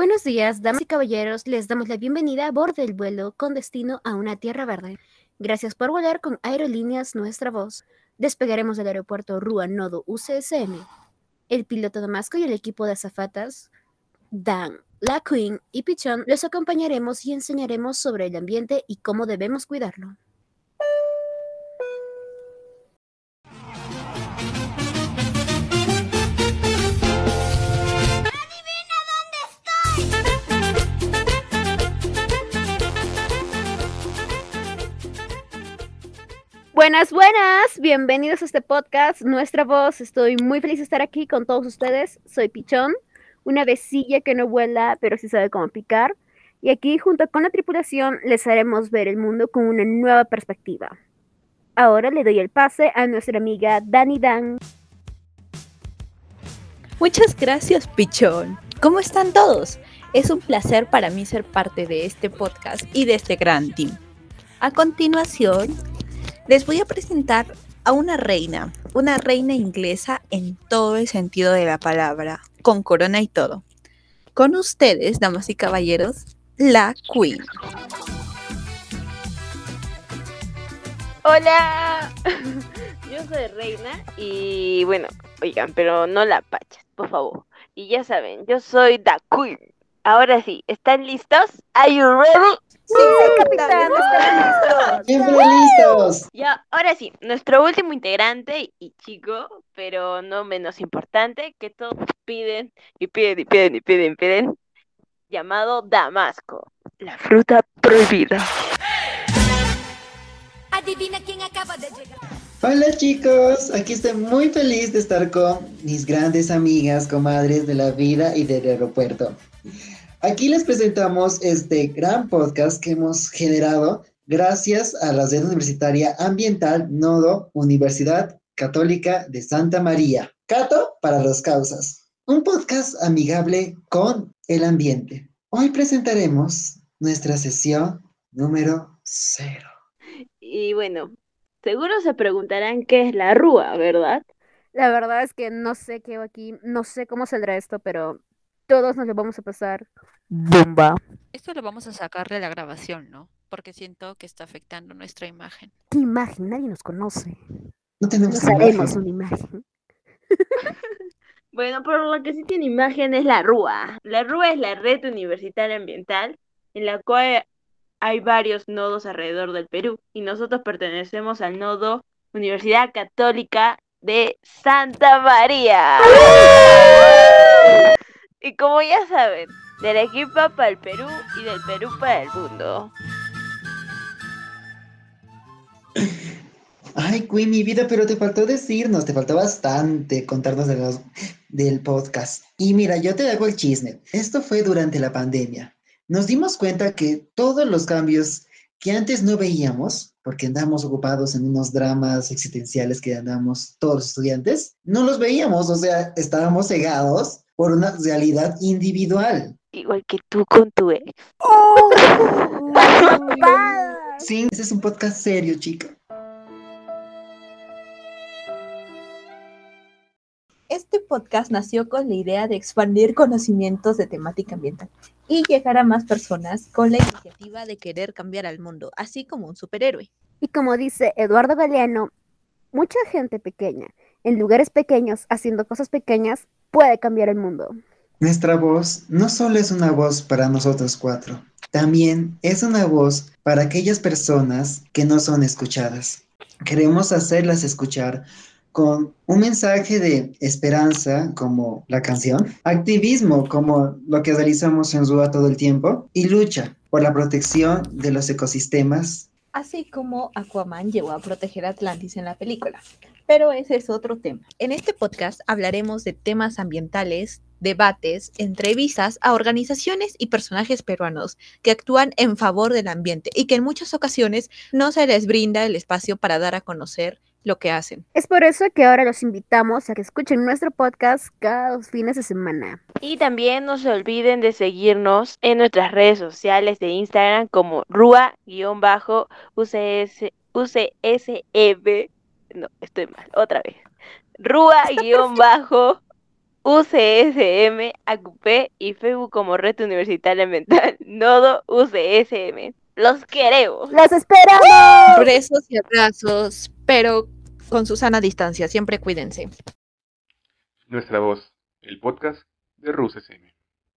Buenos días, damas y caballeros. Les damos la bienvenida a bordo del vuelo con destino a una tierra verde. Gracias por volar con Aerolíneas Nuestra Voz. Despegaremos del aeropuerto Rua Nodo UCSM. El piloto Damasco y el equipo de azafatas, Dan, La Queen y Pichón, los acompañaremos y enseñaremos sobre el ambiente y cómo debemos cuidarlo. Buenas, buenas, bienvenidos a este podcast, Nuestra Voz. Estoy muy feliz de estar aquí con todos ustedes. Soy Pichón, una vecilla que no vuela, pero sí sabe cómo picar. Y aquí, junto con la tripulación, les haremos ver el mundo con una nueva perspectiva. Ahora le doy el pase a nuestra amiga Dani Dan. Muchas gracias, Pichón. ¿Cómo están todos? Es un placer para mí ser parte de este podcast y de este gran team. A continuación, les voy a presentar a una reina, una reina inglesa en todo el sentido de la palabra, con corona y todo. Con ustedes, damas y caballeros, la Queen. Hola, yo soy Reina y bueno, oigan, pero no la pachas, por favor. Y ya saben, yo soy The Queen. Ahora sí, ¿están listos? ¿Are you ready? Sí, capitán, estamos listos. Siempre listos. Ya, ahora sí, nuestro último integrante y chico, pero no menos importante, que todos piden y piden y piden y piden y piden, llamado Damasco, la fruta prohibida. Adivina quién acaba de llegar. Hola chicos, aquí estoy muy feliz de estar con mis grandes amigas, comadres de la vida y del aeropuerto. Aquí les presentamos este gran podcast que hemos generado gracias a la red universitaria ambiental Nodo Universidad Católica de Santa María. Cato para las causas. Un podcast amigable con el ambiente. Hoy presentaremos nuestra sesión número cero. Y bueno, seguro se preguntarán qué es la rúa, ¿verdad? La verdad es que no sé qué hago aquí, no sé cómo saldrá esto, pero todos nos lo vamos a pasar bomba. Esto lo vamos a sacar de la grabación, ¿no? Porque siento que está afectando nuestra imagen. ¿Qué imagen? Nadie nos conoce. No tenemos Nos haremos imagen. una imagen. Bueno, pero lo que sí tiene imagen es la RUA. La RUA es la Red Universitaria Ambiental, en la cual hay varios nodos alrededor del Perú. Y nosotros pertenecemos al nodo Universidad Católica de Santa María. Y como ya saben, del equipo para el Perú y del Perú para el mundo. Ay, Queen, mi vida, pero te faltó decirnos, te faltó bastante contarnos de los- del podcast. Y mira, yo te hago el chisme. Esto fue durante la pandemia. Nos dimos cuenta que todos los cambios que antes no veíamos, porque andamos ocupados en unos dramas existenciales que andamos todos los estudiantes, no los veíamos, o sea, estábamos cegados por una realidad individual. Igual que tú con tu ex. Sí, ese es un podcast serio, chica. Este podcast nació con la idea de expandir conocimientos de temática ambiental y llegar a más personas con la iniciativa de querer cambiar al mundo, así como un superhéroe. Y como dice Eduardo Galeano, mucha gente pequeña, en lugares pequeños, haciendo cosas pequeñas, puede cambiar el mundo. Nuestra voz no solo es una voz para nosotros cuatro, también es una voz para aquellas personas que no son escuchadas. Queremos hacerlas escuchar con un mensaje de esperanza como la canción, activismo como lo que realizamos en Rúa todo el tiempo y lucha por la protección de los ecosistemas Así como Aquaman llegó a proteger a Atlantis en la película. Pero ese es otro tema. En este podcast hablaremos de temas ambientales, debates, entrevistas a organizaciones y personajes peruanos que actúan en favor del ambiente y que en muchas ocasiones no se les brinda el espacio para dar a conocer lo que hacen. Es por eso que ahora los invitamos a que escuchen nuestro podcast cada dos fines de semana. Y también no se olviden de seguirnos en nuestras redes sociales de Instagram como Rua-UCS, UCSEB. No, estoy mal, otra vez. Rua-UCSEB UCSM, ACUP y Facebook como Red Universitaria Ambiental, Nodo UCSM. Los queremos. ¡Los esperamos! Besos y abrazos, pero con su sana distancia. Siempre cuídense. Nuestra voz, el podcast de RUSSM.